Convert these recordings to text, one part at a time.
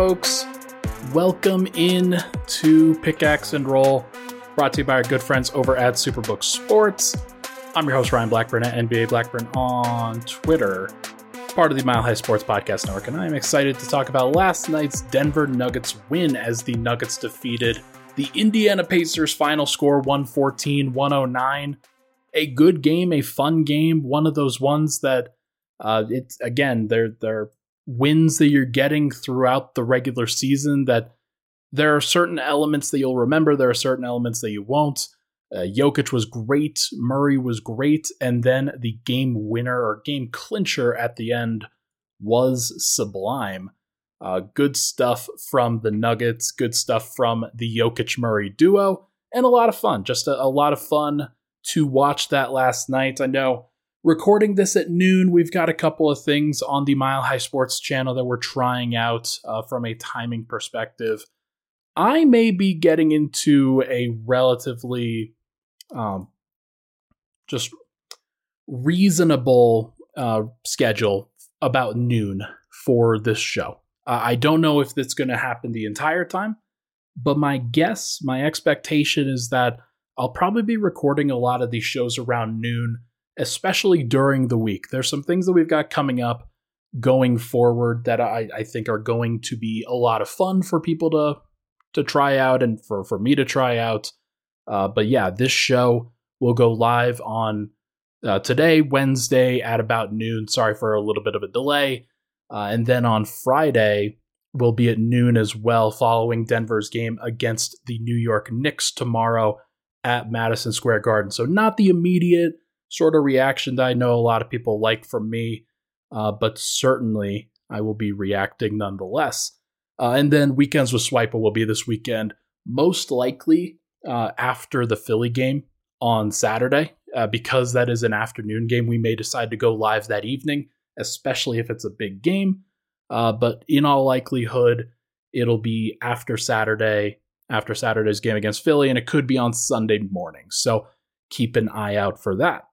Folks, welcome in to Pickaxe and Roll, brought to you by our good friends over at Superbook Sports. I'm your host, Ryan Blackburn at NBA Blackburn on Twitter, part of the Mile High Sports Podcast Network, and I'm excited to talk about last night's Denver Nuggets win as the Nuggets defeated the Indiana Pacers final score 114 109. A good game, a fun game, one of those ones that uh, it's again, they're they're wins that you're getting throughout the regular season that there are certain elements that you'll remember, there are certain elements that you won't. Uh, Jokic was great, Murray was great, and then the game winner or game clincher at the end was sublime. Uh, good stuff from the Nuggets, good stuff from the Jokic Murray duo, and a lot of fun. Just a, a lot of fun to watch that last night. I know recording this at noon, we've got a couple of things on the Mile High Sports channel that we're trying out uh, from a timing perspective. I may be getting into a relatively um, just reasonable uh, schedule about noon for this show. Uh, I don't know if that's going to happen the entire time, but my guess, my expectation is that I'll probably be recording a lot of these shows around noon, especially during the week. There's some things that we've got coming up going forward that I, I think are going to be a lot of fun for people to to try out and for, for me to try out. Uh, but yeah, this show will go live on uh, today, Wednesday at about noon. Sorry for a little bit of a delay. Uh, and then on Friday, will be at noon as well, following Denver's game against the New York Knicks tomorrow at Madison Square Garden. So, not the immediate sort of reaction that I know a lot of people like from me, uh, but certainly I will be reacting nonetheless. Uh, and then weekends with Swiper will be this weekend, most likely uh, after the Philly game on Saturday. Uh, because that is an afternoon game, we may decide to go live that evening especially if it's a big game. Uh, but in all likelihood, it'll be after Saturday, after Saturday's game against Philly, and it could be on Sunday morning. So keep an eye out for that.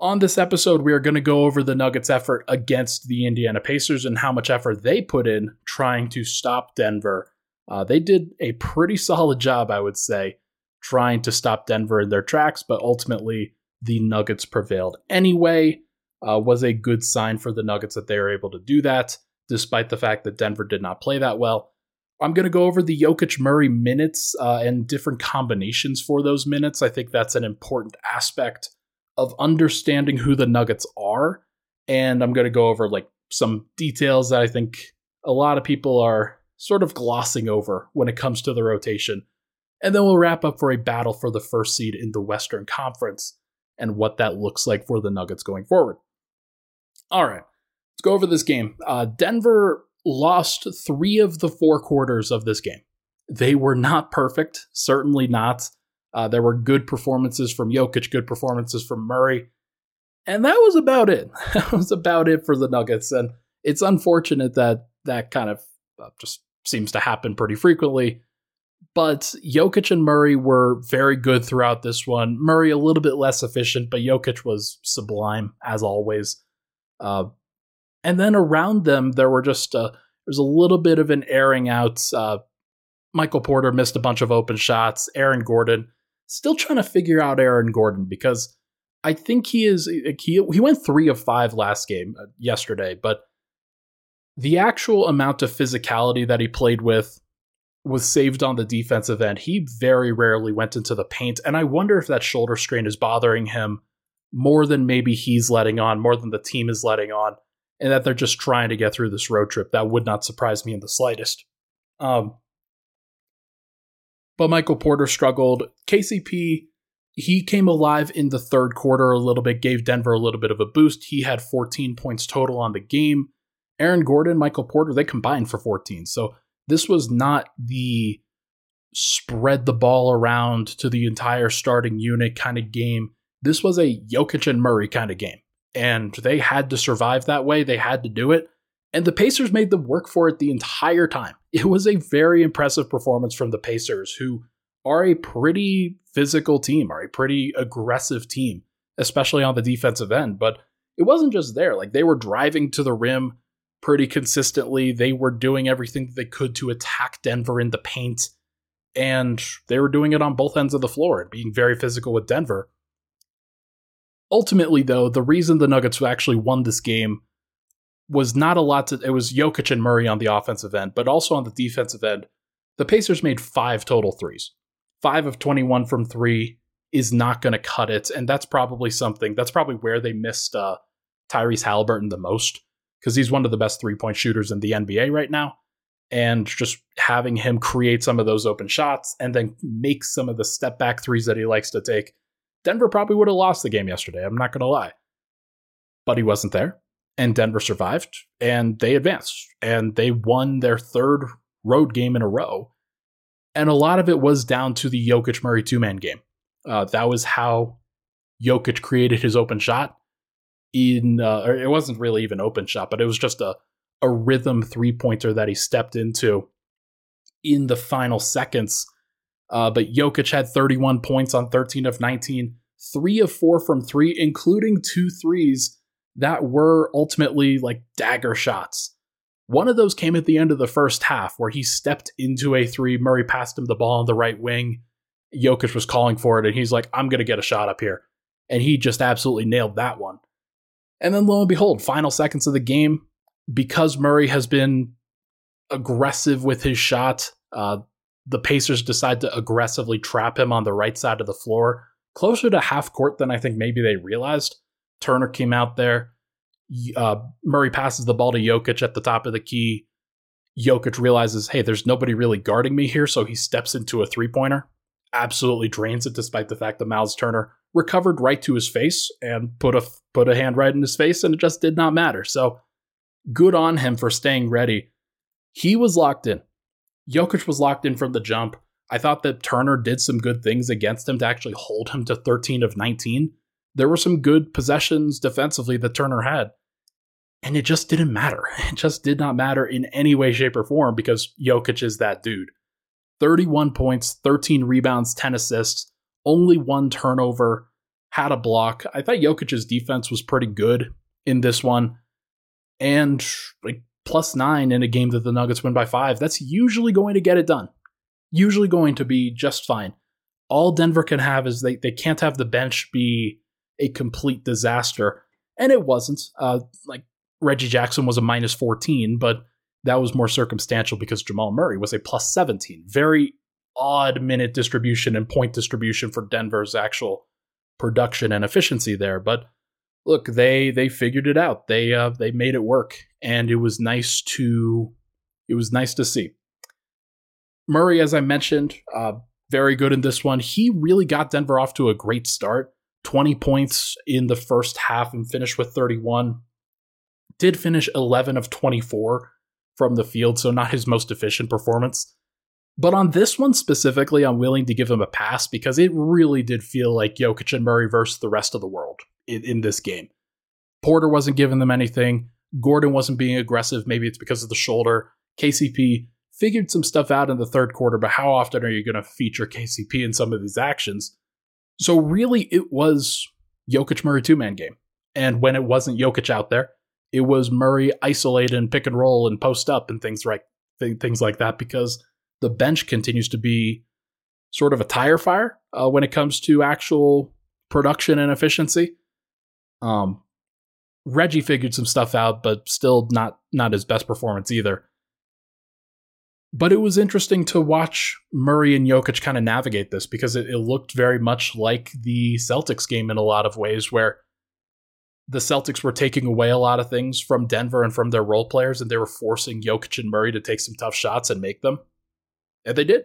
On this episode, we are going to go over the Nuggets' effort against the Indiana Pacers and how much effort they put in trying to stop Denver. Uh, they did a pretty solid job, I would say, trying to stop Denver in their tracks, but ultimately the Nuggets prevailed anyway uh, was a good sign for the Nuggets that they were able to do that, despite the fact that Denver did not play that well. I'm going to go over the Jokic Murray minutes uh, and different combinations for those minutes. I think that's an important aspect of understanding who the Nuggets are. And I'm going to go over like some details that I think a lot of people are sort of glossing over when it comes to the rotation. And then we'll wrap up for a battle for the first seed in the Western Conference and what that looks like for the Nuggets going forward. All right, let's go over this game. Uh, Denver lost three of the four quarters of this game. They were not perfect, certainly not. Uh, there were good performances from Jokic, good performances from Murray, and that was about it. That was about it for the Nuggets. And it's unfortunate that that kind of uh, just seems to happen pretty frequently. But Jokic and Murray were very good throughout this one. Murray a little bit less efficient, but Jokic was sublime as always. Uh, and then around them, there were just uh, there's a little bit of an airing out. Uh, Michael Porter missed a bunch of open shots. Aaron Gordon still trying to figure out Aaron Gordon because I think he is he he went three of five last game uh, yesterday, but the actual amount of physicality that he played with was saved on the defensive end. He very rarely went into the paint, and I wonder if that shoulder strain is bothering him more than maybe he's letting on, more than the team is letting on, and that they're just trying to get through this road trip. That would not surprise me in the slightest. Um, but Michael Porter struggled. KCP, he came alive in the third quarter a little bit, gave Denver a little bit of a boost. He had 14 points total on the game. Aaron Gordon, Michael Porter, they combined for 14. So this was not the spread the ball around to the entire starting unit kind of game this was a Jokic and Murray kind of game. And they had to survive that way. They had to do it. And the Pacers made them work for it the entire time. It was a very impressive performance from the Pacers, who are a pretty physical team, are a pretty aggressive team, especially on the defensive end. But it wasn't just there. Like they were driving to the rim, pretty consistently. They were doing everything that they could to attack Denver in the paint, and they were doing it on both ends of the floor and being very physical with Denver. Ultimately, though, the reason the Nuggets actually won this game was not a lot to it was Jokic and Murray on the offensive end, but also on the defensive end. The Pacers made five total threes. Five of 21 from three is not going to cut it. And that's probably something, that's probably where they missed uh, Tyrese Halliburton the most because he's one of the best three point shooters in the NBA right now. And just having him create some of those open shots and then make some of the step back threes that he likes to take. Denver probably would have lost the game yesterday. I'm not going to lie. But he wasn't there. And Denver survived and they advanced and they won their third road game in a row. And a lot of it was down to the Jokic Murray two man game. Uh, that was how Jokic created his open shot. In uh, it wasn't really even open shot, but it was just a a rhythm three pointer that he stepped into in the final seconds. Uh, but Jokic had 31 points on 13 of 19, three of four from three, including two threes that were ultimately like dagger shots. One of those came at the end of the first half where he stepped into a three. Murray passed him the ball on the right wing. Jokic was calling for it, and he's like, I'm going to get a shot up here. And he just absolutely nailed that one. And then lo and behold, final seconds of the game, because Murray has been aggressive with his shot, uh, the Pacers decide to aggressively trap him on the right side of the floor, closer to half court than I think maybe they realized. Turner came out there, uh, Murray passes the ball to Jokic at the top of the key. Jokic realizes, hey, there's nobody really guarding me here, so he steps into a three pointer, absolutely drains it, despite the fact that Miles Turner recovered right to his face and put a put a hand right in his face, and it just did not matter. So good on him for staying ready. He was locked in. Jokic was locked in from the jump. I thought that Turner did some good things against him to actually hold him to 13 of 19. There were some good possessions defensively that Turner had. And it just didn't matter. It just did not matter in any way, shape, or form because Jokic is that dude. 31 points, 13 rebounds, 10 assists, only one turnover, had a block. I thought Jokic's defense was pretty good in this one. And like plus nine in a game that the Nuggets win by five, that's usually going to get it done. Usually going to be just fine. All Denver can have is they, they can't have the bench be a complete disaster. And it wasn't. Uh, like Reggie Jackson was a minus 14, but that was more circumstantial because Jamal Murray was a plus 17. Very odd minute distribution and point distribution for Denver's actual production and efficiency there. But look, they they figured it out. They uh, they made it work, and it was nice to it was nice to see. Murray, as I mentioned, uh, very good in this one. He really got Denver off to a great start. 20 points in the first half and finished with 31 did finish 11 of 24 from the field, so not his most efficient performance. But on this one specifically, I'm willing to give him a pass because it really did feel like Jokic and Murray versus the rest of the world in, in this game. Porter wasn't giving them anything. Gordon wasn't being aggressive. Maybe it's because of the shoulder. KCP figured some stuff out in the third quarter, but how often are you going to feature KCP in some of these actions? So really, it was Jokic Murray two man game. And when it wasn't Jokic out there, it was Murray isolated and pick and roll and post up and things like things like that because the bench continues to be sort of a tire fire uh, when it comes to actual production and efficiency. Um, Reggie figured some stuff out, but still not not his best performance either. But it was interesting to watch Murray and Jokic kind of navigate this because it, it looked very much like the Celtics game in a lot of ways, where the Celtics were taking away a lot of things from Denver and from their role players, and they were forcing Jokic and Murray to take some tough shots and make them. And they did.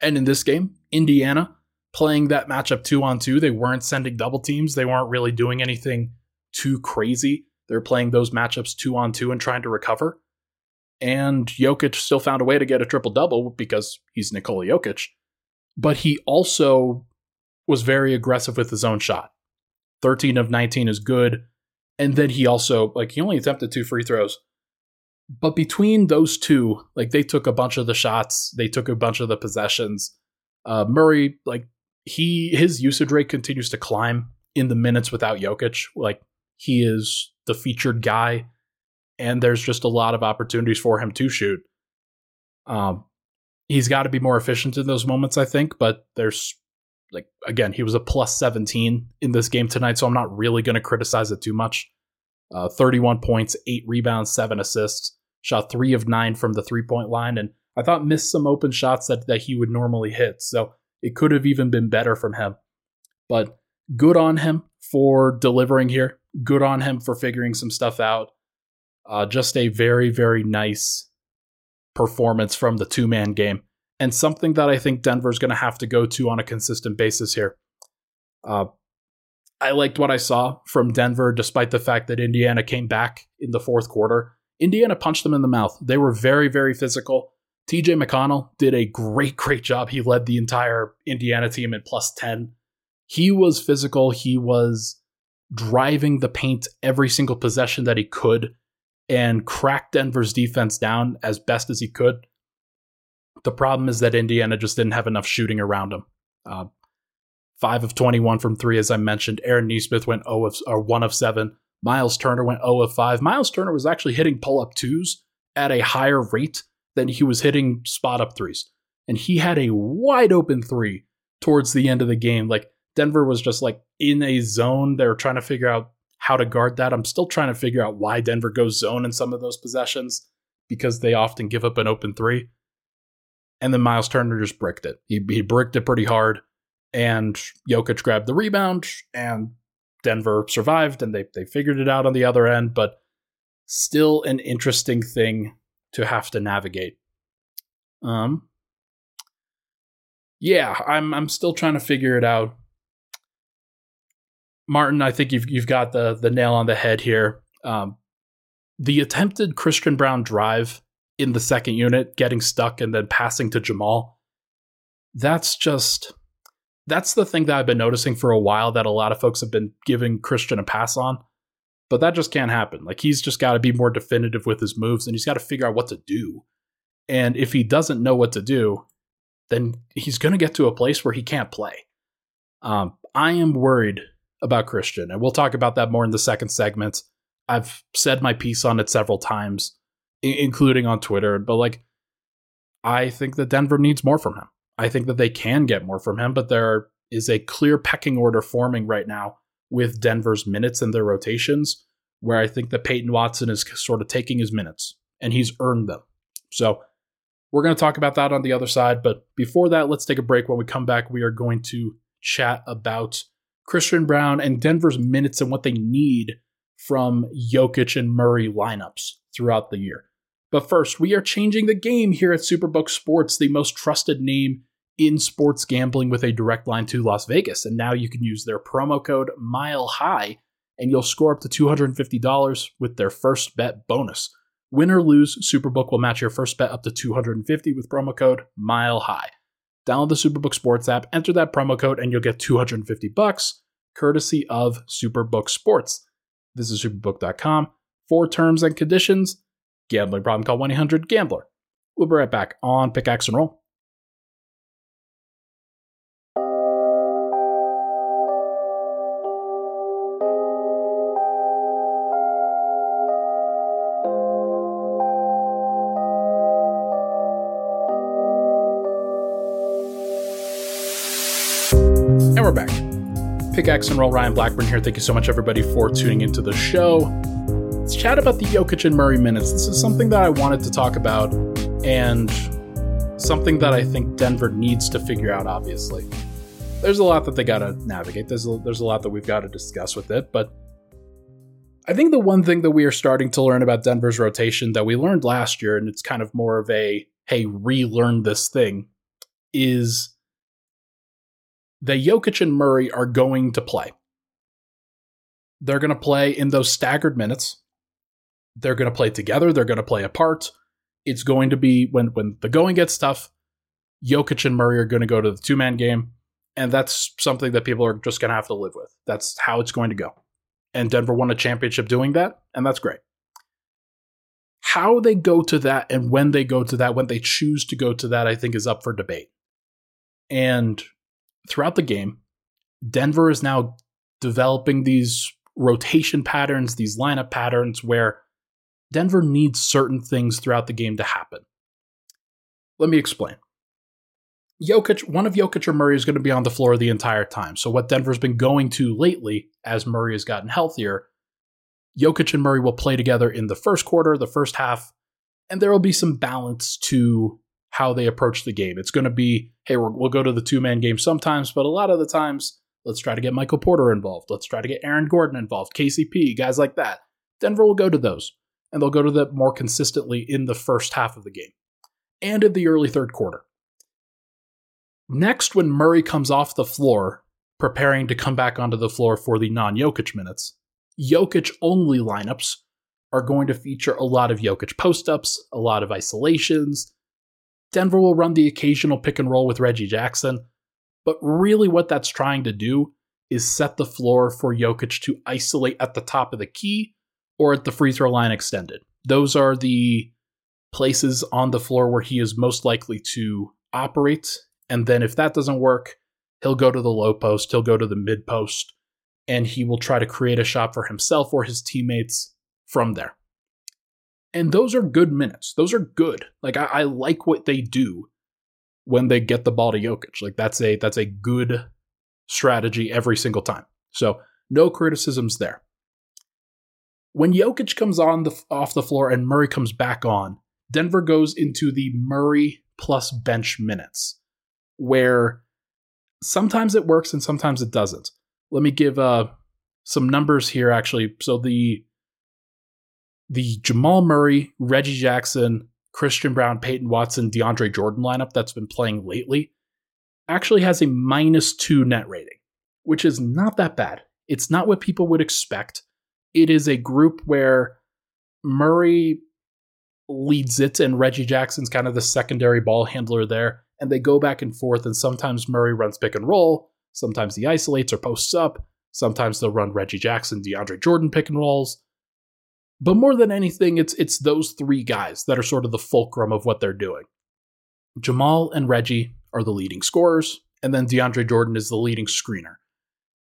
And in this game, Indiana playing that matchup two on two, they weren't sending double teams. They weren't really doing anything too crazy. They're playing those matchups two on two and trying to recover. And Jokic still found a way to get a triple double because he's Nikola Jokic. But he also was very aggressive with his own shot 13 of 19 is good. And then he also, like, he only attempted two free throws. But between those two, like, they took a bunch of the shots, they took a bunch of the possessions. Uh, Murray, like, he, his usage rate continues to climb in the minutes without Jokic. Like, he is the featured guy. And there's just a lot of opportunities for him to shoot. Um, he's got to be more efficient in those moments, I think. But there's like again, he was a plus 17 in this game tonight, so I'm not really going to criticize it too much. Uh, 31 points, eight rebounds, seven assists. Shot three of nine from the three point line, and I thought missed some open shots that that he would normally hit. So it could have even been better from him. But good on him for delivering here. Good on him for figuring some stuff out. Uh, just a very, very nice performance from the two man game, and something that I think Denver's going to have to go to on a consistent basis here. Uh, I liked what I saw from Denver, despite the fact that Indiana came back in the fourth quarter. Indiana punched them in the mouth. They were very, very physical. TJ McConnell did a great, great job. He led the entire Indiana team at plus 10. He was physical. He was driving the paint every single possession that he could and cracked Denver's defense down as best as he could. The problem is that Indiana just didn't have enough shooting around him. Uh, five of 21 from three, as I mentioned. Aaron Nesmith went 0 of, or 1 of 7. Miles Turner went 0 of 5. Miles Turner was actually hitting pull up twos at a higher rate than he was hitting spot up threes. And he had a wide open three towards the end of the game. Like Denver was just like in a zone. They were trying to figure out how to guard that. I'm still trying to figure out why Denver goes zone in some of those possessions because they often give up an open three. And then Miles Turner just bricked it. He, he bricked it pretty hard. And Jokic grabbed the rebound, and Denver survived, and they, they figured it out on the other end. But still an interesting thing to have to navigate. Um, yeah, I'm I'm still trying to figure it out. Martin, I think you've you've got the the nail on the head here. Um, the attempted Christian Braun drive in the second unit, getting stuck and then passing to Jamal. That's just that's the thing that I've been noticing for a while that a lot of folks have been giving Christian a pass on. But that just can't happen. Like he's just got to be more definitive with his moves and he's got to figure out what to do. And if he doesn't know what to do, then he's going to get to a place where he can't play. Um, I am worried about Christian, and we'll talk about that more in the second segment. I've said my piece on it several times, I- including on Twitter, but like, I think that Denver needs more from him. I think that they can get more from him, but there is a clear pecking order forming right now with Denver's minutes and their rotations, where I think that Peyton Watson is sort of taking his minutes and he's earned them. So we're going to talk about that on the other side. But before that, let's take a break. When we come back, we are going to chat about Christian Braun and Denver's minutes and what they need from Jokic and Murray lineups throughout the year. But first, we are changing the game here at Superbook Sports, the most trusted name in sports gambling with a direct line to Las Vegas. And now you can use their promo code Mile High and you'll score up to $250 with their first bet bonus. Win or lose, Superbook will match your first bet up to 250 with promo code Mile High. Download the Superbook Sports app, enter that promo code, and you'll get 250 bucks, courtesy of Superbook Sports. This is superbook.com for terms and conditions. Gambling problem, call 1 800 Gambler. We'll be right back on Pickaxe and Roll. We're back. Pickaxe and Roll Ryan Blackburn here. Thank you so much, everybody, for tuning into the show. Let's chat about the Jokic and Murray minutes. This is something that I wanted to talk about and something that I think Denver needs to figure out, obviously. There's a lot that they got to navigate, there's a, there's a lot that we've got to discuss with it, but I think the one thing that we are starting to learn about Denver's rotation that we learned last year, and it's kind of more of a hey, relearn this thing, is that Jokic and Murray are going to play. They're going to play in those staggered minutes. They're going to play together. They're going to play apart. It's going to be when when the going gets tough. Jokic and Murray are going to go to the two man game, and that's something that people are just going to have to live with. That's how it's going to go. And Denver won a championship doing that, and that's great. How they go to that and when they go to that, when they choose to go to that, I think is up for debate. And throughout the game, Denver is now developing these rotation patterns, these lineup patterns where Denver needs certain things throughout the game to happen. Let me explain. Jokic, one of Jokic or Murray is going to be on the floor the entire time. So what Denver's been going to lately, as Murray has gotten healthier, Jokic and Murray will play together in the first quarter, the first half, and there will be some balance to how they approach the game. It's going to be, hey, we will go to the two man game sometimes, but a lot of the times, let's try to get Michael Porter involved. Let's try to get Aaron Gordon involved, KCP, guys like that. Denver will go to those, and they'll go to them more consistently in the first half of the game and in the early third quarter. Next, when Murray comes off the floor, preparing to come back onto the floor for the non Jokic minutes, Jokic only lineups are going to feature a lot of Jokic post ups, a lot of isolations. Denver will run the occasional pick and roll with Reggie Jackson, but really what that's trying to do is set the floor for Jokic to isolate at the top of the key or at the free throw line extended. Those are the places on the floor where he is most likely to operate. And then if that doesn't work, he'll go to the low post, he'll go to the mid post, and he will try to create a shot for himself or his teammates from there. And those are good minutes. Those are good. Like I, I like what they do when they get the ball to Jokic. Like that's a that's a good strategy every single time. So no criticisms there. When Jokic comes on the off the floor and Murray comes back on, Denver goes into the Murray plus bench minutes, where sometimes it works and sometimes it doesn't. Let me give uh, some numbers here, actually. So the the Jamal Murray, Reggie Jackson, Christian Braun, Peyton Watson, DeAndre Jordan lineup that's been playing lately actually has a minus two net rating, which is not that bad. It's not what people would expect. It is a group where Murray leads it, and Reggie Jackson's kind of the secondary ball handler there. And they go back and forth, and sometimes Murray runs pick and roll, sometimes he isolates or posts up, sometimes they'll run Reggie Jackson, DeAndre Jordan pick and rolls. But more than anything, it's it's those three guys that are sort of the fulcrum of what they're doing. Jamal and Reggie are the leading scorers, and then DeAndre Jordan is the leading screener.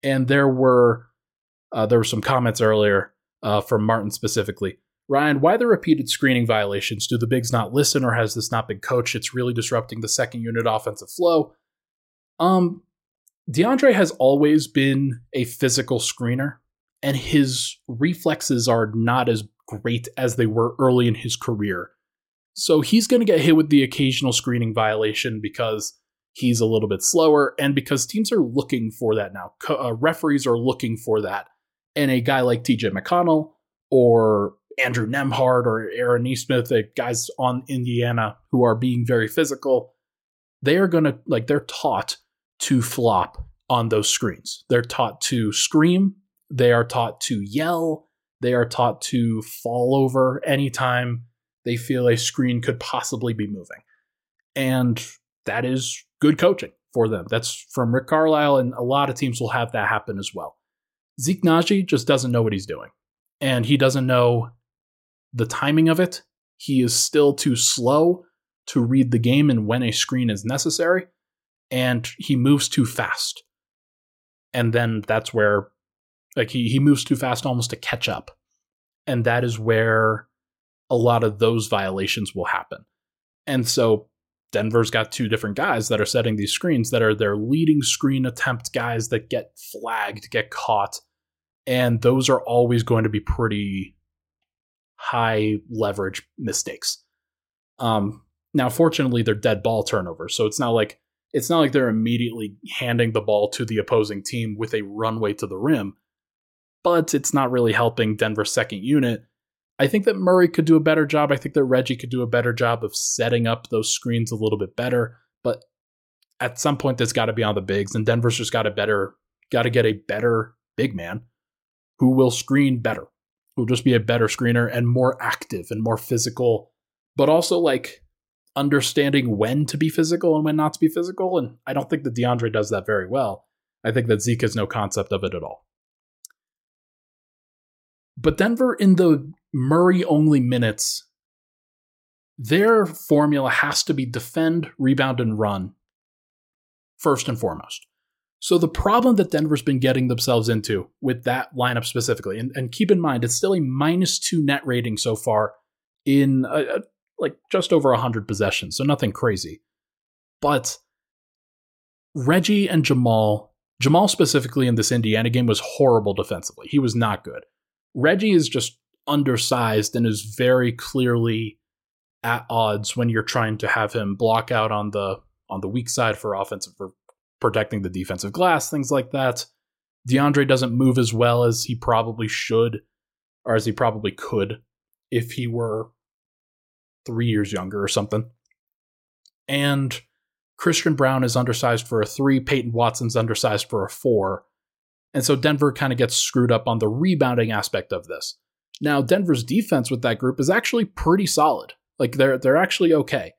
And there were uh, there were some comments earlier uh, from Martin specifically Ryan, why the repeated screening violations? Do the bigs not listen or has this not been coached? It's really disrupting the second unit offensive flow. Um, DeAndre has always been a physical screener, and his reflexes are not as great as they were early in his career. So he's going to get hit with the occasional screening violation because he's a little bit slower and because teams are looking for that now. Uh, referees are looking for that. And a guy like TJ McConnell or Andrew Nembhard or Aaron Nesmith, the guys on Indiana who are being very physical, they are going to, like, they're taught to flop on those screens. They're taught to scream. They are taught to yell. They are taught to fall over anytime they feel a screen could possibly be moving. And that is good coaching for them. That's from Rick Carlisle, and a lot of teams will have that happen as well. Zeke Nnaji just doesn't know what he's doing. And he doesn't know the timing of it. He is still too slow to read the game and when a screen is necessary, and he moves too fast. And then that's where, like, he, he moves too fast almost to catch up. And that is where a lot of those violations will happen. And so Denver's got two different guys that are setting these screens that are their leading screen attempt guys that get flagged, get caught. And those are always going to be pretty high leverage mistakes. Um, now, fortunately, they're dead ball turnovers, so it's not like it's not like they're immediately handing the ball to the opposing team with a runway to the rim. But it's not really helping Denver's second unit. I think that Murray could do a better job. I think that Reggie could do a better job of setting up those screens a little bit better. But at some point, that's got to be on the bigs, and Denver's just got a better, got to get a better big man who will screen better who will just be a better screener and more active and more physical, but also like understanding when to be physical and when not to be physical. And I don't think that DeAndre does that very well. I think that Zeke has no concept of it at all. But Denver, in the Murray only minutes, their formula has to be defend, rebound, and run first and foremost. So the problem that Denver's been getting themselves into with that lineup specifically, and, and keep in mind it's still a minus two net rating so far in a, a, like just over hundred possessions, so nothing crazy. But Reggie and Jamal, Jamal specifically in this Indiana game was horrible defensively. He was not good. Reggie is just undersized and is very clearly at odds when you're trying to have him block out on the on the weak side for offensive for protecting the defensive glass, things like that. DeAndre doesn't move as well as he probably should, or as he probably could if he were three years younger or something. And Christian Braun is undersized for a three, Peyton Watson's undersized for a four. And so Denver kind of gets screwed up on the rebounding aspect of this. Now, Denver's defense with that group is actually pretty solid. Like they're they're actually okay.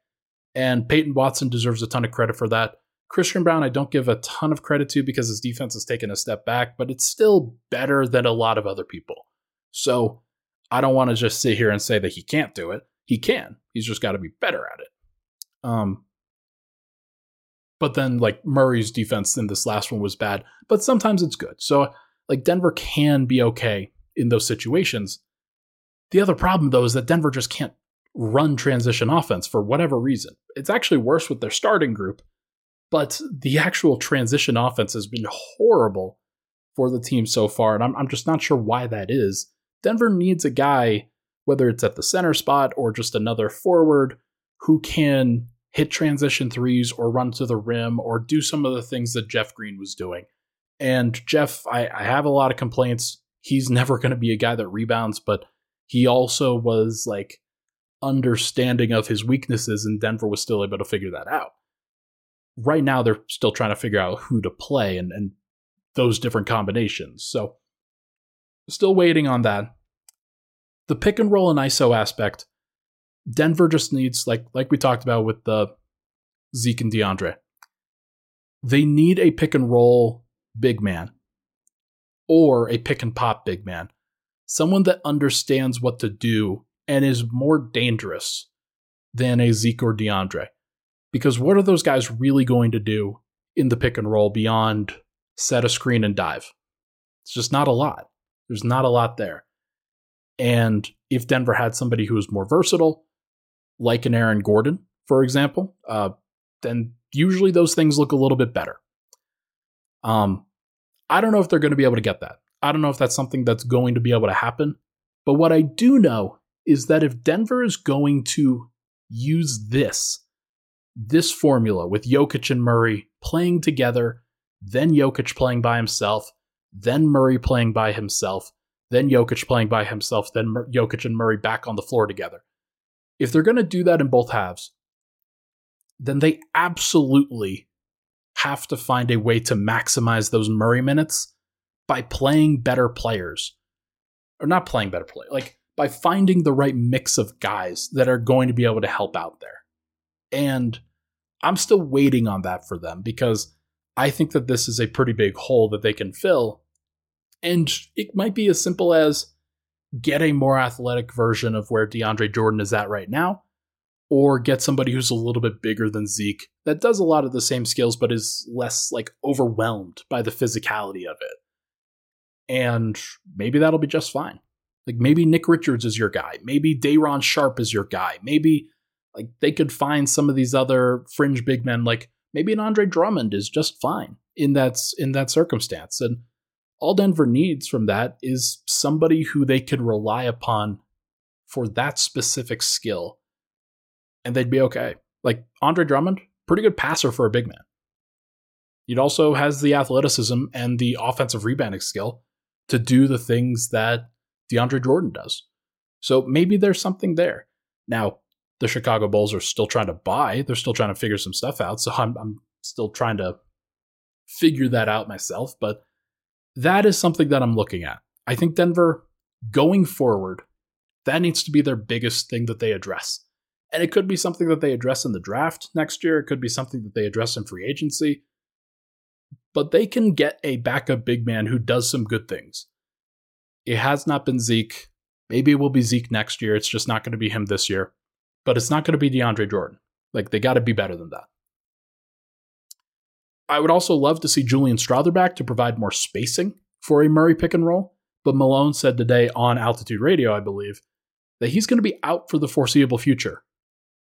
And Peyton Watson deserves a ton of credit for that. Christian Braun, I don't give a ton of credit to because his defense has taken a step back, but it's still better than a lot of other people. So I don't want to just sit here and say that he can't do it. He can. He's just got to be better at it. Um, but then like Murray's defense in this last one was bad, but sometimes it's good. So like Denver can be okay in those situations. The other problem though is that Denver just can't run transition offense for whatever reason. It's actually worse with their starting group but the actual transition offense has been horrible for the team so far, and I'm, I'm just not sure why that is. Denver needs a guy, whether it's at the center spot or just another forward, who can hit transition threes or run to the rim or do some of the things that Jeff Green was doing. And Jeff, I, I have a lot of complaints. He's never going to be a guy that rebounds, but he also was like understanding of his weaknesses, and Denver was still able to figure that out right now they're still trying to figure out who to play and, and those different combinations. So still waiting on that. The pick and roll and ISO aspect, Denver just needs like like we talked about with the Zeke and DeAndre. They need a pick and roll big man or a pick and pop big man. Someone that understands what to do and is more dangerous than a Zeke or DeAndre. Because what are those guys really going to do in the pick and roll beyond set a screen and dive? It's just not a lot. There's not a lot there. And if Denver had somebody who was more versatile, like an Aaron Gordon, for example, uh, then usually those things look a little bit better. Um, I don't know if they're going to be able to get that. I don't know if that's something that's going to be able to happen. But what I do know is that if Denver is going to use this this formula with Jokic and Murray playing together, then Jokic playing by himself, then Murray playing by himself, then Jokic playing by himself, then Jokic and Murray back on the floor together. If they're going to do that in both halves, then they absolutely have to find a way to maximize those Murray minutes by playing better players. Or not playing better play, like by finding the right mix of guys that are going to be able to help out there. And I'm still waiting on that for them because I think that this is a pretty big hole that they can fill. And it might be as simple as get a more athletic version of where DeAndre Jordan is at right now, or get somebody who's a little bit bigger than Zeke that does a lot of the same skills but is less like overwhelmed by the physicality of it. And maybe that'll be just fine. Like maybe Nick Richards is your guy. Maybe Day'Ron Sharpe is your guy. Maybe like they could find some of these other fringe big men, like maybe an Andre Drummond is just fine in that in that circumstance. And all Denver needs from that is somebody who they could rely upon for that specific skill, and they'd be okay. Like Andre Drummond, pretty good passer for a big man. It also has the athleticism and the offensive rebounding skill to do the things that DeAndre Jordan does. So maybe there's something there. Now, the Chicago Bulls are still trying to buy. They're still trying to figure some stuff out. So I'm, I'm still trying to figure that out myself. But that is something that I'm looking at. I think Denver going forward, that needs to be their biggest thing that they address. And it could be something that they address in the draft next year. It could be something that they address in free agency. But they can get a backup big man who does some good things. It has not been Zeke. Maybe it will be Zeke next year. It's just not going to be him this year but it's not going to be DeAndre Jordan. Like they got to be better than that. I would also love to see Julian Strawther back to provide more spacing for a Murray pick and roll. But Malone said today on Altitude Radio, I believe, that he's going to be out for the foreseeable future.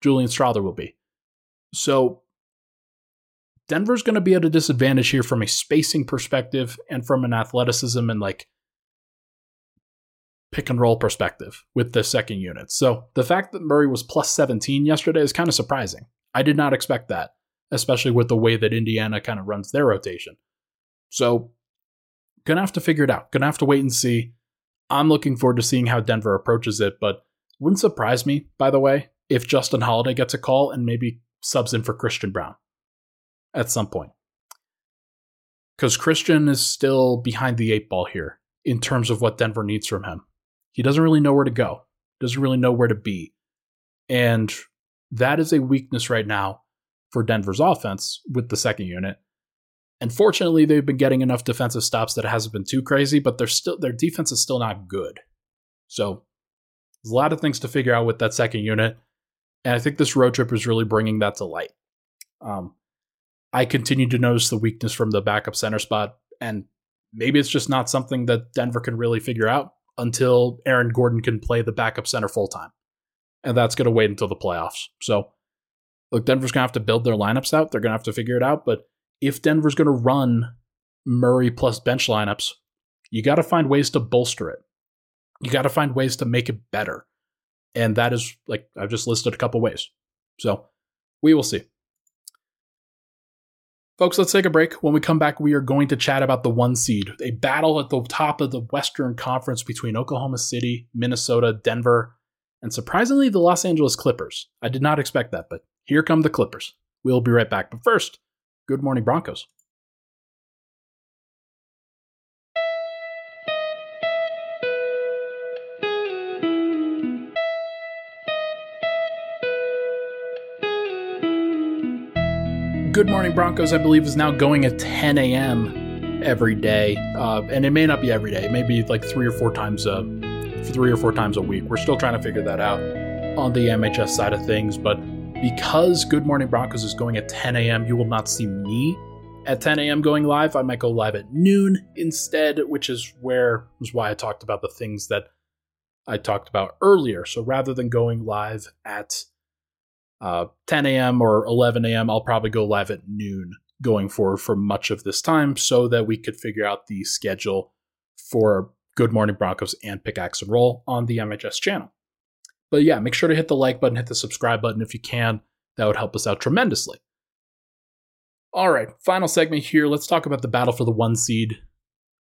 Julian Strawther will be. So Denver's going to be at a disadvantage here from a spacing perspective and from an athleticism and like pick and roll perspective with the second unit. So the fact that Murray was plus 17 yesterday is kind of surprising. I did not expect that, especially with the way that Indiana kind of runs their rotation. So gonna have to figure it out. Gonna have to wait and see. I'm looking forward to seeing how Denver approaches it, but wouldn't surprise me, by the way, if Justin Holiday gets a call and maybe subs in for Christian Braun at some point. Because Christian is still behind the eight ball here in terms of what Denver needs from him. He doesn't really know where to go, doesn't really know where to be. And that is a weakness right now for Denver's offense with the second unit. And fortunately, they've been getting enough defensive stops that it hasn't been too crazy, but they're still their defense is still not good. So there's a lot of things to figure out with that second unit. And I think this road trip is really bringing that to light. Um, I continue to notice the weakness from the backup center spot, and maybe it's just not something that Denver can really figure out until Aaron Gordon can play the backup center full time. And that's going to wait until the playoffs. So, look, Denver's going to have to build their lineups out. They're going to have to figure it out. But if Denver's going to run Murray plus bench lineups, you got to find ways to bolster it. You got to find ways to make it better. And that is, like, I've just listed a couple ways. So, we will see. Folks, let's take a break. When we come back, we are going to chat about the one seed, a battle at the top of the Western Conference between Oklahoma City, Minnesota, Denver, and surprisingly, the Los Angeles Clippers. I did not expect that, but here come the Clippers. We'll be right back. But first, good morning, Broncos. Good Morning Broncos, I believe, is now going at 10 a.m. every day, uh, and it may not be every day. It may be like three or four times a three or four times a week. We're still trying to figure that out on the MHS side of things, but because Good Morning Broncos is going at 10 a.m., you will not see me at 10 a.m. going live. I might go live at noon instead, which is where is why I talked about the things that I talked about earlier. So rather than going live at uh, 10 a.m. or 11 a.m., I'll probably go live at noon going forward for much of this time so that we could figure out the schedule for Good Morning Broncos and Pickaxe and Roll on the MHS channel. But yeah, make sure to hit the like button, hit the subscribe button if you can. That would help us out tremendously. All right, final segment here. Let's talk about the battle for the one seed.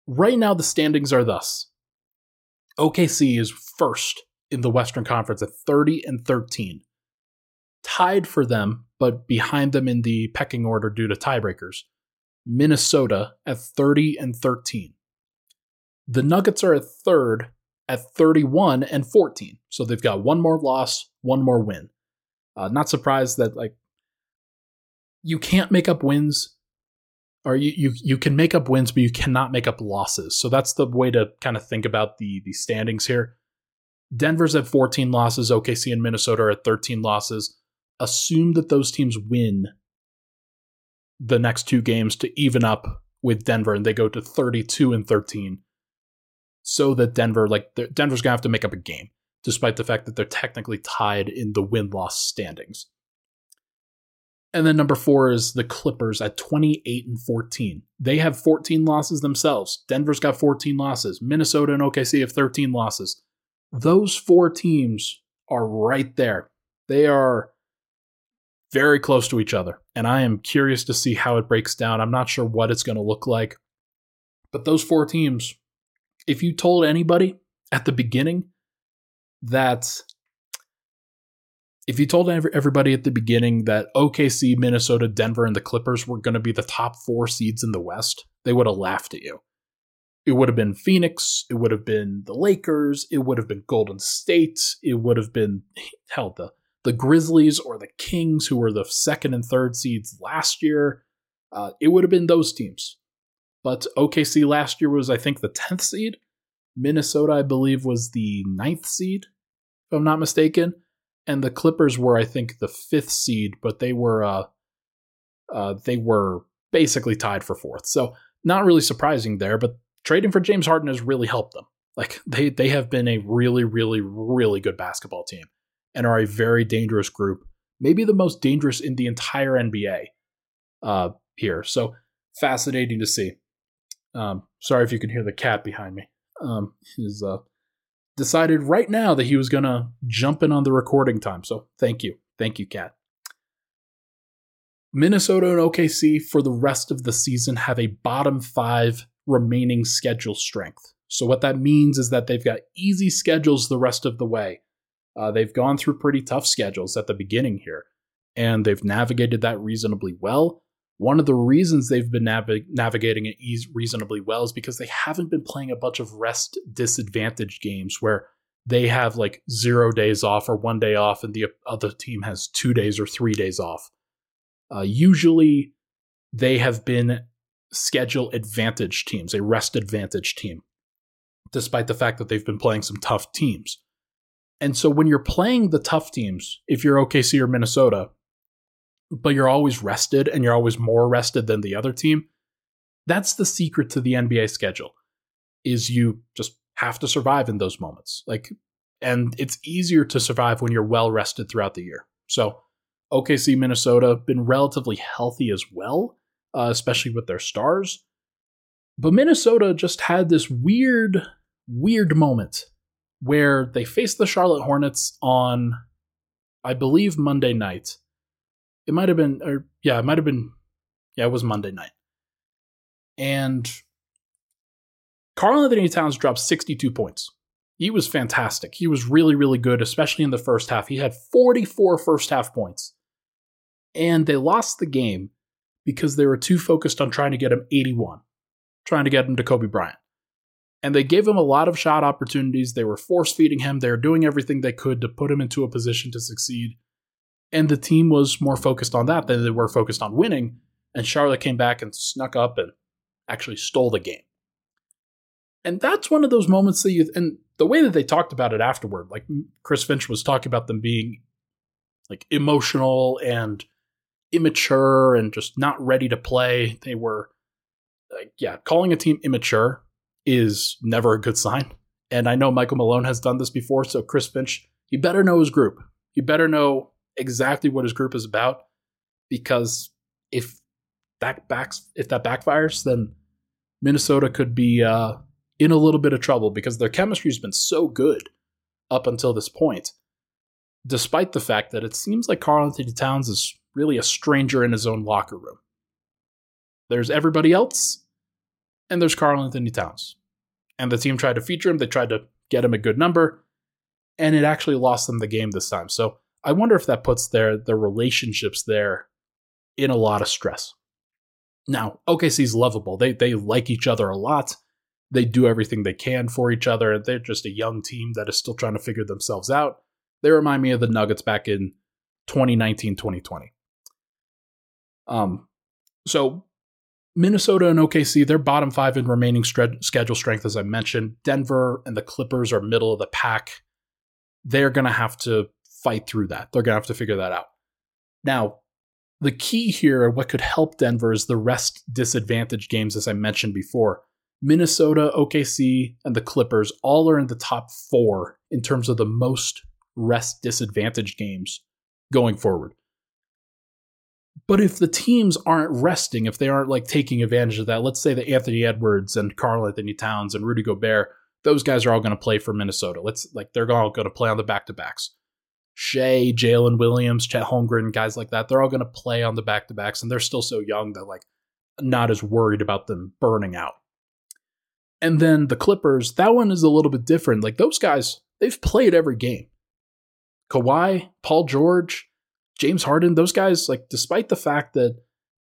Right now, the standings are thus OKC is first in the Western Conference at 30 and 13 tied for them, but behind them in the pecking order due to tiebreakers. Minnesota at 30 and 13. The Nuggets are at third at 31 and 14. So they've got one more loss, one more win. Uh, not surprised that like you can't make up wins or you, you you can make up wins but you cannot make up losses. So that's the way to kind of think about the the standings here. Denver's at 14 losses, OKC and Minnesota are at 13 losses assume that those teams win the next two games to even up with Denver and they go to 32 and 13 so that Denver like Denver's to have to make up a game despite the fact that they're technically tied in the win-loss standings. And then number 4 is the Clippers at 28 and 14. They have 14 losses themselves. Denver's got 14 losses. Minnesota and OKC have 13 losses. Those four teams are right there. They are very close to each other. And I am curious to see how it breaks down. I'm not sure what it's going to look like. But those four teams, if you told anybody at the beginning that if you told everybody at the beginning that OKC, Minnesota, Denver, and the Clippers were going to be the top four seeds in the West, they would have laughed at you. It would have been Phoenix. It would have been the Lakers. It would have been Golden State. It would have been, hell, the the Grizzlies or the Kings, who were the second and third seeds last year. Uh, it would have been those teams. But OKC last year was, I think, the 10th seed. Minnesota, I believe, was the ninth seed, if I'm not mistaken. And the Clippers were, I think, the fifth seed, but they were uh, uh, they were basically tied for fourth. So not really surprising there, but trading for James Harden has really helped them. Like they they have been a really, really, really good basketball team and are a very dangerous group, maybe the most dangerous in the entire NBA uh, here. So fascinating to see. Um, sorry if you can hear the cat behind me. Um, he's uh, decided right now that he was going to jump in on the recording time. So thank you. Thank you, cat. Minnesota and OKC for the rest of the season have a bottom five remaining schedule strength. So, what that means is that they've got easy schedules the rest of the way. Uh, they've gone through pretty tough schedules at the beginning here, and they've navigated that reasonably well. One of the reasons they've been nav- navigating it reasonably well is because they haven't been playing a bunch of rest disadvantage games where they have like zero days off or one day off, and the other team has two days or three days off. Uh, usually, they have been schedule advantage teams, a rest advantage team, despite the fact that they've been playing some tough teams. And so when you're playing the tough teams, if you're OKC or Minnesota, but you're always rested and you're always more rested than the other team, that's the secret to the NBA schedule. Is you just have to survive in those moments. Like and it's easier to survive when you're well rested throughout the year. So OKC Minnesota been relatively healthy as well, uh, especially with their stars. But Minnesota just had this weird, weird moment where they faced the Charlotte Hornets on, I believe, Monday night. It might have been, or yeah, it might have been, yeah, it was Monday night. And Karl-Anthony Towns dropped 62 points. He was fantastic. He was really, really good, especially in the first half. He had 44 first half points. And they lost the game because they were too focused on trying to get him 81, trying to get him to Kobe Bryant. And they gave him a lot of shot opportunities. They were force feeding him. They were doing everything they could to put him into a position to succeed. And the team was more focused on that than they were focused on winning. And Charlotte came back and snuck up and actually stole the game. And that's one of those moments that you, and the way that they talked about it afterward, like Chris Finch was talking about them being like emotional and immature and just not ready to play. They were, like, yeah, calling a team immature is never a good sign. And I know Michael Malone has done this before, so Chris Finch, he better know his group. He better know exactly what his group is about because if that backs if that backfires, then Minnesota could be uh, in a little bit of trouble because their chemistry has been so good up until this point, despite the fact that it seems like Karl-Anthony Towns is really a stranger in his own locker room. There's everybody else, and there's Karl-Anthony Towns. And the team tried to feature him, they tried to get him a good number, and it actually lost them the game this time. So I wonder if that puts their their relationships there in a lot of stress. Now, OKC's lovable. They they like each other a lot. They do everything they can for each other. They're just a young team that is still trying to figure themselves out. They remind me of the Nuggets back in 2019, 2020. Um, so Minnesota and OKC, they're bottom five in remaining stre- schedule strength, as I mentioned. Denver and the Clippers are middle of the pack. They're going to have to fight through that. They're going to have to figure that out. Now, the key here, what could help Denver is the rest disadvantage games, as I mentioned before. Minnesota, OKC, and the Clippers all are in the top four in terms of the most rest disadvantage games going forward. But if the teams aren't resting, if they aren't like taking advantage of that, let's say that Anthony Edwards and Karl-Anthony Towns and Rudy Gobert, those guys are all going to play for Minnesota. Let's like they're all going to play on the back to backs. Shai, Jalen Williams, Chet Holmgren, guys like that, they're all going to play on the back to backs, and they're still so young that like not as worried about them burning out. And then the Clippers, that one is a little bit different. Like those guys, they've played every game. Kawhi, Paul George, James Harden, those guys, like, despite the fact that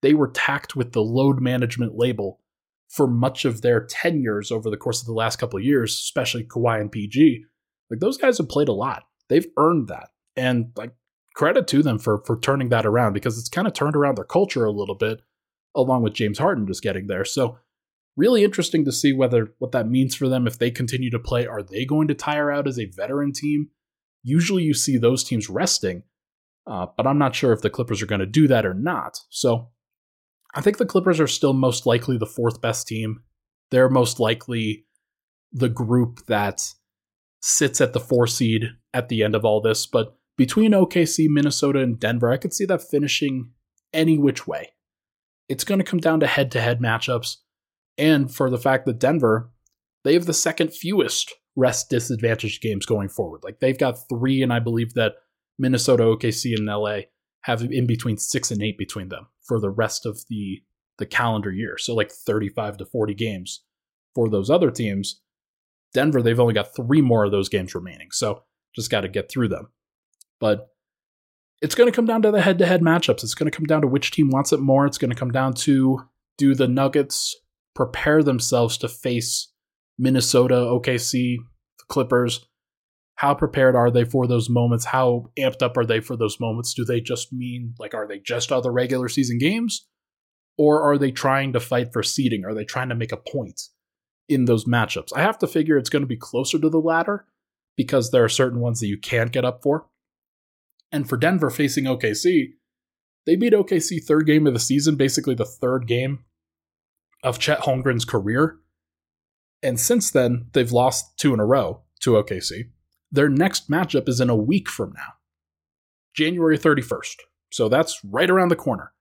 they were tacked with the load management label for much of their tenures over the course of the last couple of years, especially Kawhi and PG, like those guys have played a lot. They've earned that. And like credit to them for for turning that around because it's kind of turned around their culture a little bit, along with James Harden just getting there. So really interesting to see whether what that means for them if they continue to play. Are they going to tire out as a veteran team? Usually you see those teams resting, uh, but I'm not sure if the Clippers are going to do that or not. So I think the Clippers are still most likely the fourth best team. They're most likely the group that sits at the four seed at the end of all this. But between OKC, Minnesota, and Denver, I could see that finishing any which way. It's going to come down to head to head matchups. And for the fact that Denver, they have the second fewest rest disadvantaged games going forward. Like they've got three, and I believe that Minnesota, OKC, and LA have in between six and eight between them for the rest of the the calendar year. So like 35 to 40 games for those other teams. Denver, they've only got three more of those games remaining. So just got to get through them. But it's going to come down to the head to head matchups. It's going to come down to which team wants it more. It's going to come down to do the Nuggets prepare themselves to face Minnesota, OKC, the Clippers? How prepared are they for those moments? How amped up are they for those moments? Do they just mean, like, are they just other regular season games? Or are they trying to fight for seeding? Are they trying to make a point in those matchups? I have to figure it's going to be closer to the latter because there are certain ones that you can't get up for. And for Denver facing OKC, they beat OKC third game of the season, basically the third game of Chet Holmgren's career. And since then, they've lost two in a row to OKC. Their next matchup is in a week from now, January 31st. So that's right around the corner.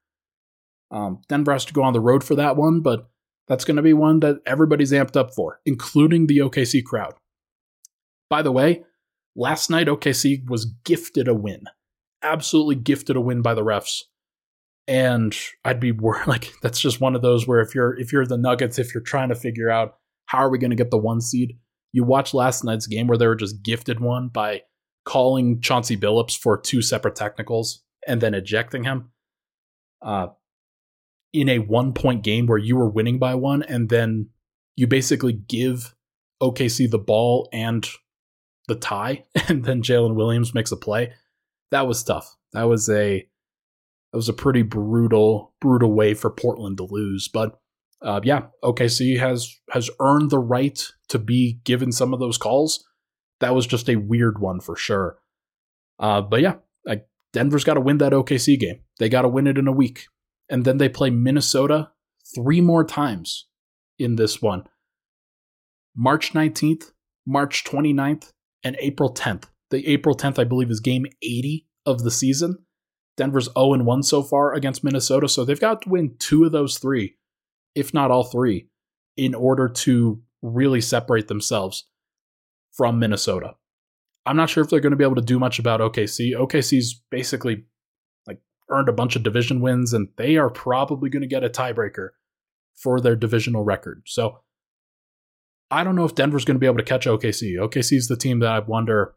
Um, Denver has to go on the road for that one, but that's going to be one that everybody's amped up for, including the OKC crowd. By the way, last night OKC was gifted a win. Absolutely gifted a win by the refs and I'd be worried. Like that's just one of those where if you're if you're the Nuggets, if you're trying to figure out how are we going to get the one seed, you watch last night's game where they were just gifted one by calling Chauncey Billups for two separate technicals and then ejecting him. Uh, in a one point game where you were winning by one, and then you basically give OKC the ball and the tie, and then Jalen Williams makes a play. That was tough. That was a that was a pretty brutal, brutal way for Portland to lose. But uh, yeah, OKC has has earned the right to be given some of those calls. That was just a weird one for sure. Uh, but yeah, like Denver's got to win that OKC game. They got to win it in a week, and then they play Minnesota three more times in this one. March 19th, March 29th, and April 10th. The April 10th, I believe, is game 80 of the season. Denver's 0 1 so far against Minnesota, so they've got to win two of those three, if not all three, in order to really separate themselves from Minnesota. I'm not sure if they're going to be able to do much about OKC. OKC's basically like earned a bunch of division wins, and they are probably going to get a tiebreaker for their divisional record. So I don't know if Denver's going to be able to catch OKC. OKC is the team that I wonder,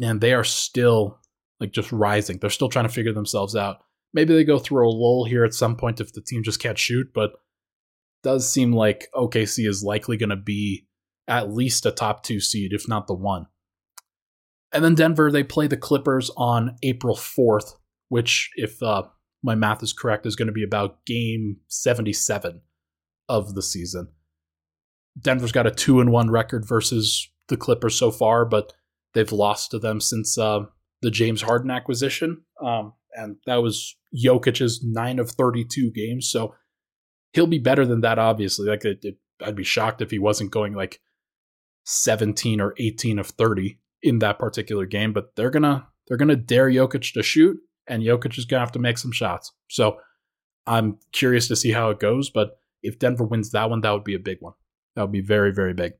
and they are still like just rising. They're still trying to figure themselves out. Maybe they go through a lull here at some point if the team just can't shoot, but does seem like OKC is likely going to be at least a top two seed, if not the one. And then Denver, they play the Clippers on April 4th, which, if uh, my math is correct, is going to be about game 77 of the season. Denver's got a two and one record versus the Clippers so far, but they've lost to them since uh, the James Harden acquisition. Um, and that was Jokic's nine of 32 games. So he'll be better than that, obviously. Like, it, it, I'd be shocked if he wasn't going like 17 or 18 of 30 in that particular game. But they're gonna they're gonna dare Jokic to shoot, and Jokic is gonna have to make some shots. So I'm curious to see how it goes. But if Denver wins that one, that would be a big one. That would be very very big.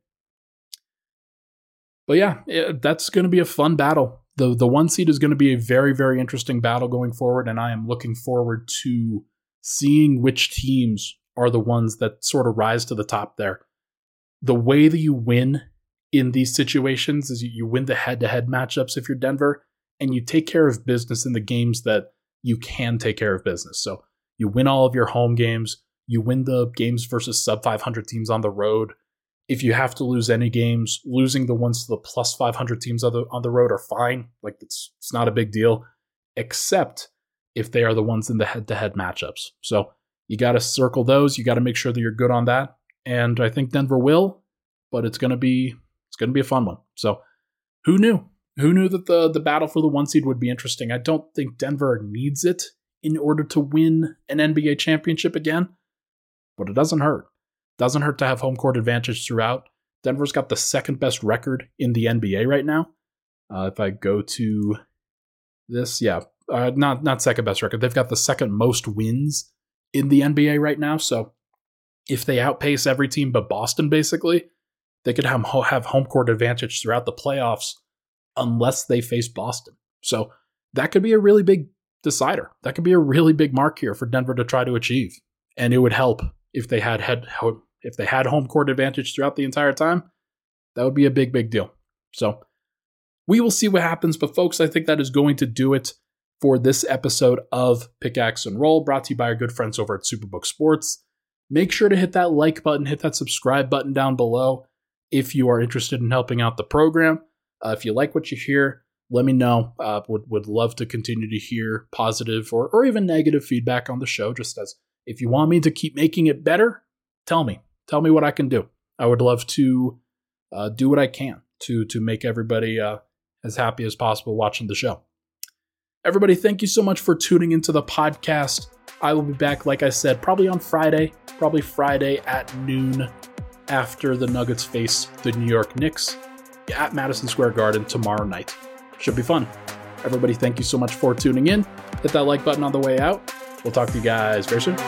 But yeah, it, that's going to be a fun battle the the one seed is going to be a very very interesting battle going forward, and I am looking forward to seeing which teams are the ones that sort of rise to the top there. The way that you win in these situations is you win the head to head matchups if you're Denver, and you take care of business in the games that you can take care of business. So you win all of your home games, you win the games versus sub 500 teams on the road, if you have to lose any games, losing the ones to the plus 500 teams on the, on the road are fine. Like it's, it's not a big deal, except if they are the ones in the head to head matchups. So you got to circle those. You got to make sure that you're good on that. And I think Denver will, but it's going to be, it's going to be a fun one. So who knew? Who knew that the, the battle for the one seed would be interesting? I don't think Denver needs it in order to win an NBA championship again, but it doesn't hurt. Doesn't hurt to have home court advantage throughout. Denver's got the second best record in the NBA right now. Uh, if I go to this, yeah, uh, not not second best record. They've got the second most wins in the NBA right now. So if they outpace every team but Boston, basically, they could have have home court advantage throughout the playoffs, unless they face Boston. So that could be a really big decider. That could be a really big mark here for Denver to try to achieve, and it would help if they had had if they had home court advantage throughout the entire time. That would be a big big deal. So we will see what happens, but folks, I think that is going to do it for this episode of Pickaxe and Roll, brought to you by our good friends over at Superbook Sports. Make sure to hit that like button, hit that subscribe button down below if you are interested in helping out the program. Uh, if you like what you hear, let me know. Uh, would would love to continue to hear positive or or even negative feedback on the show. Just as if you want me to keep making it better, tell me. Tell me what I can do. I would love to uh, do what I can to to make everybody uh, as happy as possible watching the show. Everybody, thank you so much for tuning into the podcast. I will be back, like I said, probably on Friday, probably Friday at noon after the Nuggets face the New York Knicks at Madison Square Garden tomorrow night. Should be fun. Everybody, thank you so much for tuning in. Hit that like button on the way out. We'll talk to you guys very soon.